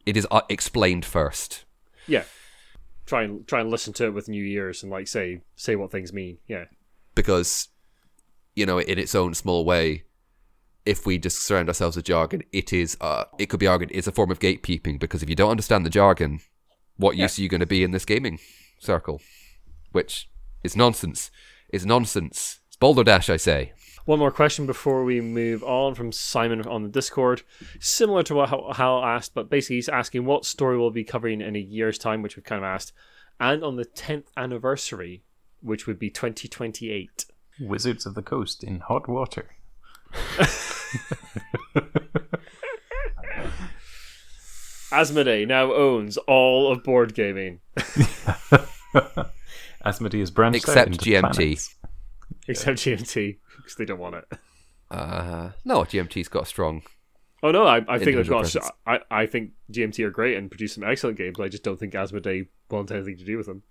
It is uh, explained first. Yeah. Try and try and listen to it with new ears and like say say what things mean. Yeah. because you know in its own small way if we just surround ourselves with jargon it is uh it could be argued it's a form of gatekeeping because if you don't understand the jargon what use are you going to be in this gaming circle which is nonsense is nonsense it's boulder dash i say One more question before we move on from Simon on the Discord. Similar to what Hal Hal asked, but basically he's asking what story we'll be covering in a year's time, which we've kind of asked, and on the 10th anniversary, which would be 2028. Wizards of the Coast in hot water. Asmodee now owns all of board gaming, Asmodee is branched Except out into GMT. planets. except GMT, because they don't want it. uh no gmt's got a strong Oh no, I, I think they've got. presence. I, I think GMT are great and produce some excellent games. I just don't think Asmodee wants anything to do with them.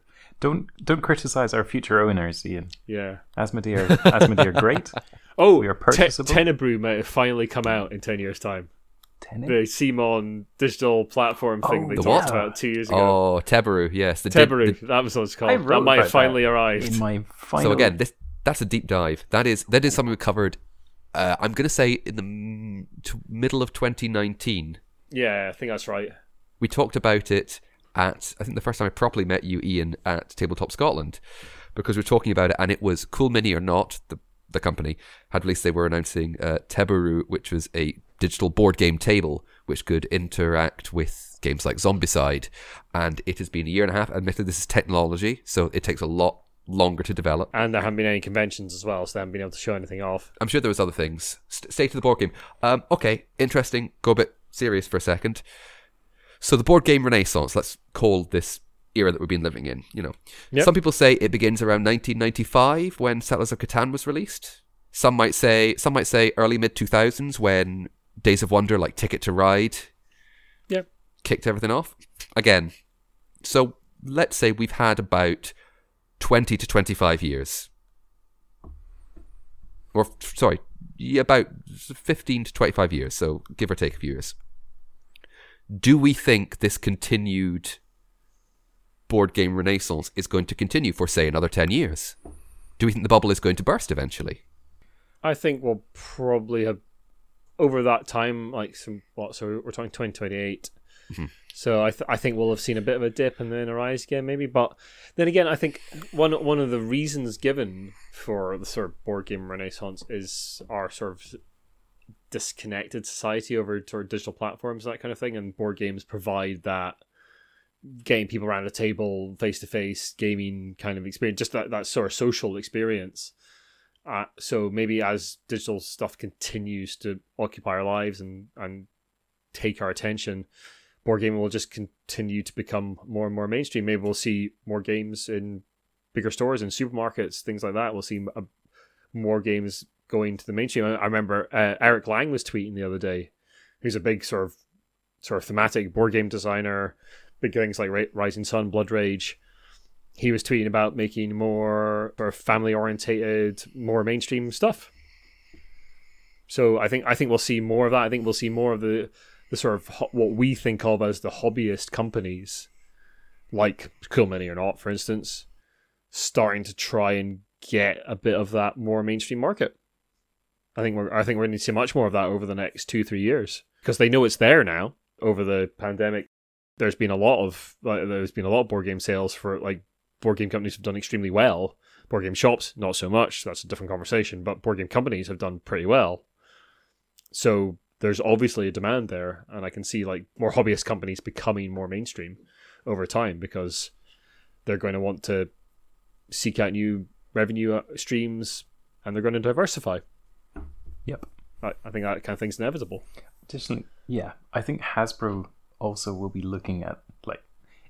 Don't don't criticize our future owners, Ian. Yeah. Asmodee are Asmodee are great. Oh, We are Te- purchasable. Tenebrew might have finally come out in ten years' time. Tenet? The Simon digital platform thing Oh, they The talked what? about two years ago. oh teburu yes the deep- Teburu, the- that was what it's I called. That might have finally that arrived. in my final. so again this that's a deep dive that is that is something we covered uh, i'm going to say in the m- t- middle of 2019 Yeah, I think that's right. we talked about it at I think the first time I properly met you, Ian, at Tabletop Scotland, because we were talking about it, and it was Cool Mini or Not, the the company had released. They were announcing uh, Teburu, which was a digital board game table which could interact with games like Zombicide, and it has been a year and a half. Admittedly, this is technology, so it takes a lot longer to develop. And there haven't been any conventions as well, so they haven't been able to show anything off. I'm sure there was other things. St- state of the board game. Um, okay, interesting. Go a bit serious for a second. So the board game renaissance. Let's call this era that we've been living in. You know, Yep. some people say it begins around 1995 when Settlers of Catan was released. Some might say some might say early mid 2000s when Days of Wonder, like Ticket to Ride, Yep. kicked everything off. Again, so let's say we've had about 20 to 25 years. Or, sorry, about 15 to 25 years, so give or take a few years. Do we think this continued board game renaissance is going to continue for, say, another 10 years? Do we think the bubble is going to burst eventually? I think we'll probably have over that time, like some what? So we're talking twenty twenty eight. Mm-hmm. So I th- I think we'll have seen a bit of a dip and then a rise again, maybe. But then again, I think one one of the reasons given for the sort of board game renaissance is our sort of disconnected society over sort of digital platforms, that kind of thing, and board games provide that getting people around a table, face to face, gaming kind of experience, just that, that sort of social experience. Uh, so maybe as digital stuff continues to occupy our lives and, and take our attention, board gaming will just continue to become more and more mainstream. Maybe we'll see more games in bigger stores and supermarkets, things like that. We'll see a, more games going to the mainstream. I, remember uh, Eric Lang was tweeting the other day. He's a big sort of sort of thematic board game designer. Big things like Rising Sun, Blood Rage he was tweeting about making more sort of family orientated, more mainstream stuff. So I think I think we'll see more of that. I think we'll see more of the the sort of ho- what we think of as the hobbyist companies, like Cool Mini or not, for instance, starting to try and get a bit of that more mainstream market. I think we're I think we're going to see much more of that over the next two three years because they know it's there now. Over the pandemic, there's been a lot of like, there's been a lot of board game sales for like board game companies have done extremely well. Board game shops, not so much. That's a different conversation. But board game companies have done pretty well. So there's obviously a demand there, and I can see like more hobbyist companies becoming more mainstream. over time because they're going to want to seek out new revenue uh, streams and they're going to diversify. Yep. I, I think that kind of thing's inevitable. Additionally, yeah, I think Hasbro also will be looking at like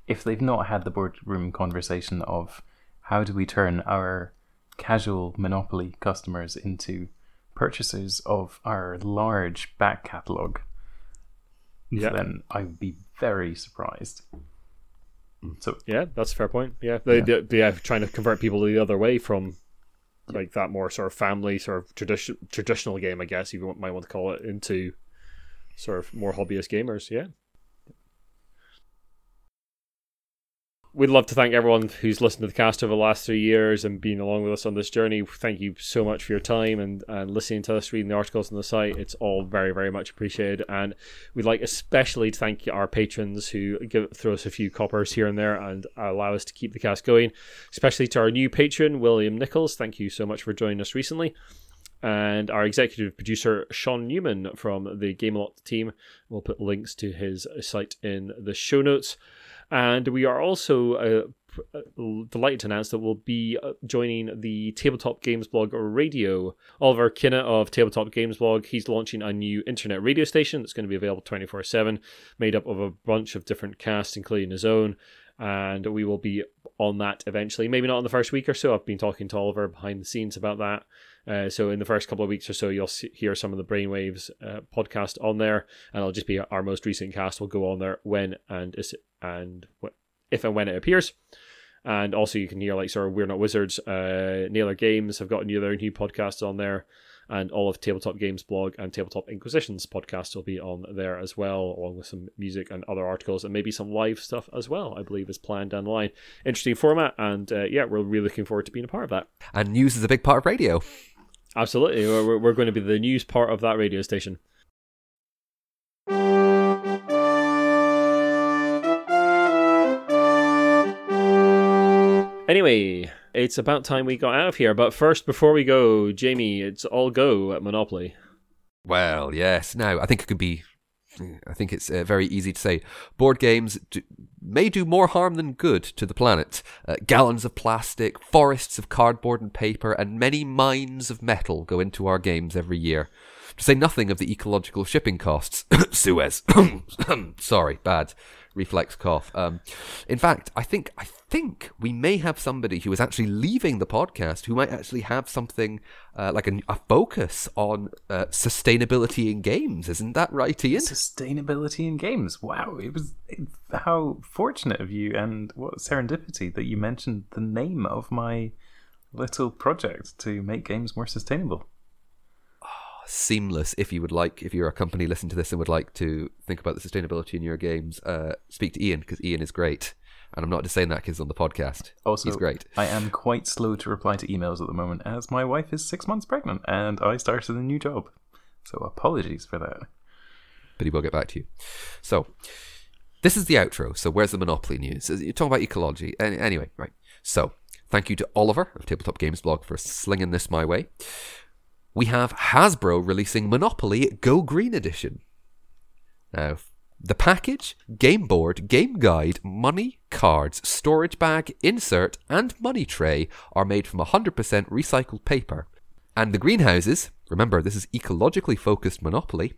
if they've not had the boardroom conversation of how do we turn our casual monopoly customers into purchasers of our large back catalog Yeah. then I would be very surprised. So Yeah, that's a fair point. Yeah, they, Yeah. they, they are trying to convert people the other way from like that more sort of family sort of tradition traditional game, I guess you might want to call it, into sort of more hobbyist gamers. Yeah. We'd love to thank everyone who's listened to the cast over the last three years and been along with us on this journey. Thank you so much for your time and, and listening to us, reading the articles on the site. It's all very, very much appreciated. And we'd like especially to thank our patrons who give throw us a few coppers here and there and allow us to keep the cast going. Especially to our new patron, William Nichols. Thank you so much for joining us recently. And our executive producer, Sean Newman from the Gamelot team. We'll put links to his site in the show notes. And we are also uh, uh, delighted to announce that we'll be uh, joining the Tabletop Games Blog Radio. Oliver Kinna of Tabletop Games Blog, he's launching a new internet radio station that's going to be available 24 7, made up of a bunch of different casts, including his own. And we will be on that eventually. Maybe not in the first week or so. I've been talking to Oliver behind the scenes about that. Uh, so in the first couple of weeks or so, you'll see, hear some of the Brainwaves uh, podcast on there, and it'll just be our most recent cast will go on there when and is and if and when it appears. And also, you can hear like sort of We're Not Wizards, uh, Nailer Games have got new their new podcasts on there, and all of Tabletop Games blog and Tabletop Inquisitions podcast will be on there as well, along with some music and other articles, and maybe some live stuff as well. I believe is planned down the line. Interesting format, and uh, yeah, we're really looking forward to being a part of that. And news is a big part of radio. Absolutely, we're, we're going to be the news part of that radio station. Anyway, it's about time we got out of here. But first, before we go, Jamie, it's all go at Monopoly. Well, yes. Now, I think it could be. I think it's uh, very easy to say. Board games do, may do more harm than good to the planet. Uh, gallons of plastic, forests of cardboard and paper, and many mines of metal go into our games every year. To say nothing of the ecological shipping costs. Suez. Sorry, bad reflex cough. Um, in fact, I think I think we may have somebody who is actually leaving the podcast who might actually have something uh, like a, a focus on uh, sustainability in games. Isn't that right, Ian? sustainability in games. Wow, it was it, how fortunate of you, and what serendipity that you mentioned the name of my little project to make games more sustainable. Seamless. If you would like, if you're a company listening to this and would like to think about the sustainability in your games, uh, speak to Ian because Ian is great. And I'm not just saying that because on the podcast. Also, he's great. I am quite slow to reply to emails at the moment, as my wife is six months pregnant and I started a new job. So apologies for that. but he will get back to you. So, this is the outro. So, where's the Monopoly news? You're talking about ecology. Anyway, right. So, thank you to Oliver of Tabletop Games Blog for slinging this my way. We have Hasbro releasing Monopoly Go Green Edition. Now, the package, game board, game guide, money, cards, storage bag, insert, and money tray are made from 100% recycled paper. And the greenhouses, remember this is ecologically focused Monopoly,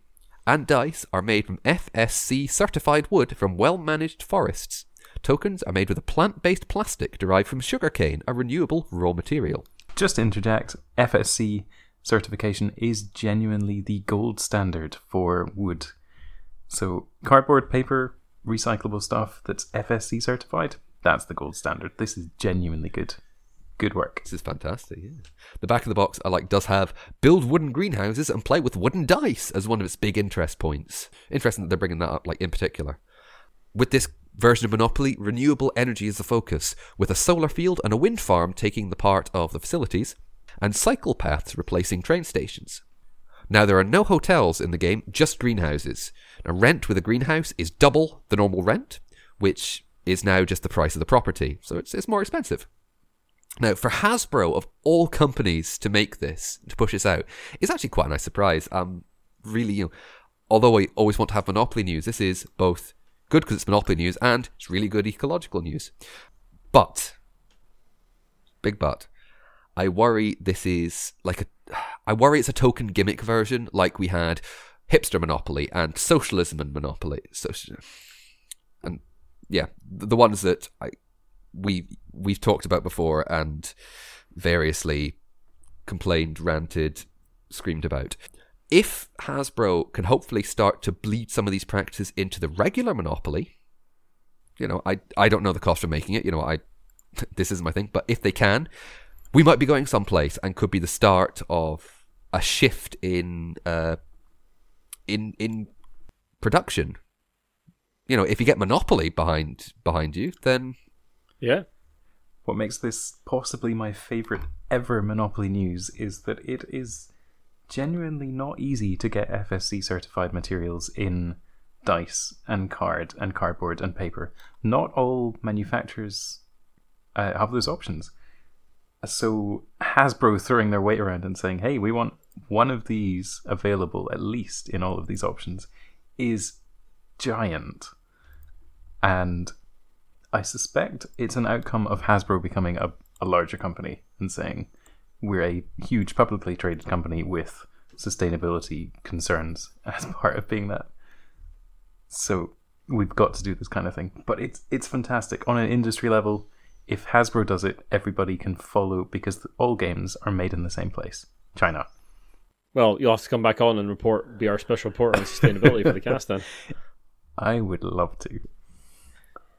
and dice are made from FSC certified wood from well managed forests. Tokens are made with a plant based plastic derived from sugarcane, a renewable raw material. Just interject, FSC certification is genuinely the gold standard for wood. So, cardboard, paper, recyclable stuff that's FSC certified, that's the gold standard. This is genuinely good. Good work. This is fantastic. Yeah. The back of the box, I like, does have build wooden greenhouses and play with wooden dice as one of its big interest points. Interesting that they're bringing that up, like in particular. With this version of Monopoly, renewable energy is the focus, with a solar field and a wind farm taking the part of the facilities, and cycle paths replacing train stations. Now, there are no hotels in the game, just greenhouses. Now, rent with a greenhouse is double the normal rent, which is now just the price of the property, so it's, it's more expensive. Now, for Hasbro, of all companies to make this, to push this out, is actually quite a nice surprise. Um, really, you know, although I always want to have Monopoly news, this is both good because it's monopoly news, and it's really good ecological news. But, big but, I worry this is like a. I worry it's a token gimmick version, like we had hipster monopoly and socialism and monopoly. And yeah, the, the ones that I we we've talked about before and variously complained, ranted, screamed about. If Hasbro can hopefully start to bleed some of these practices into the regular monopoly, you know, I I don't know the cost of making it. You know, I this isn't my thing, but if they can, we might be going someplace and could be the start of a shift in uh in in production. You know, if you get monopoly behind behind you, then Yeah. What makes this possibly my favorite ever Monopoly news is that it is genuinely not easy to get FSC certified materials in dice and card and cardboard and paper. Not all manufacturers uh, have those options. So Hasbro throwing their weight around and saying, "Hey, we want one of these available at least in all of these options," is giant. And I suspect it's an outcome of Hasbro becoming a, a larger company and saying, we're a huge publicly traded company with sustainability concerns as part of being that. So we've got to do this kind of thing. But it's it's fantastic on an industry level. If Hasbro does it, everybody can follow because all games are made in the same place, China. Well, you'll have to come back on and report, be our special reporter on sustainability for the cast then. I would love to.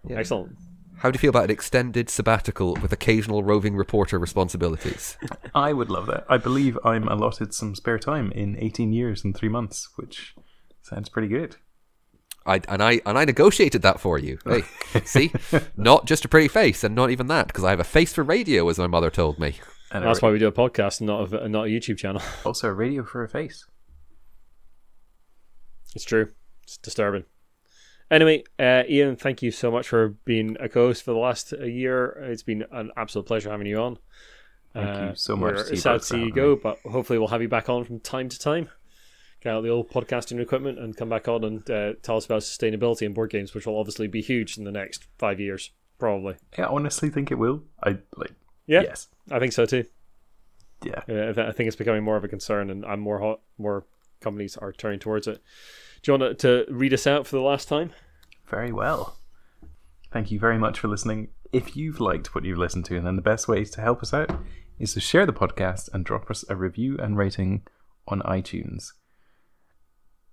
Yeah. Excellent. How do you feel about an extended sabbatical with occasional roving reporter responsibilities? I would love that. I believe I'm allotted some spare time in 18 years and three months, which sounds pretty good. I and I and I negotiated that for you. Hey, see, not just a pretty face, and not even that, because I have a face for radio, as my mother told me. And That's a, why we do a podcast and not a, not a YouTube channel. also a radio for a face. It's true. It's disturbing. Anyway, uh, Ian, thank you so much for being a co-host for the last uh, year. It's been an absolute pleasure having you on. Thank you so much We're to you sad to see you go, me. but hopefully we'll have you back on from time to time. Get out the old podcasting equipment and come back on and uh, tell us about sustainability in board games, which will obviously be huge in the next five years, probably. Yeah, I honestly think it will. I like. Yeah, Yes. I think so too. Yeah. I think it's becoming more of a concern, and I'm more hot, more companies are turning towards it. Do you want to, to read us out for the last time? Very well. Thank you very much for listening. If you've liked what you've listened to, then the best way to help us out is to share the podcast and drop us a review and rating on iTunes.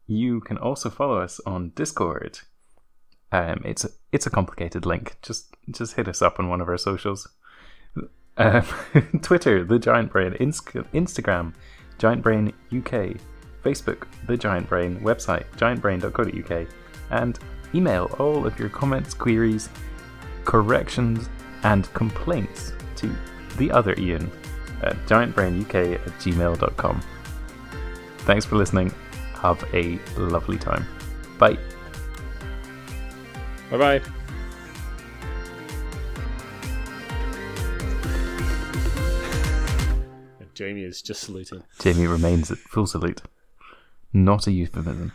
You can also follow us on Discord. Um, it's a, it's a complicated link. Just just hit us up on one of our socials. Um, Twitter, the Giant Brain, Inst- Instagram, Giant Brain UK, Facebook, the Giant Brain, website, giantbrain.co.uk, and email all of your comments, queries, corrections, and complaints to the other Ian at giantbrainuk at gmail.com. Thanks for listening. Have a lovely time. Bye. Bye bye. Jamie is just saluting. Jamie remains at full salute. Not a euphemism.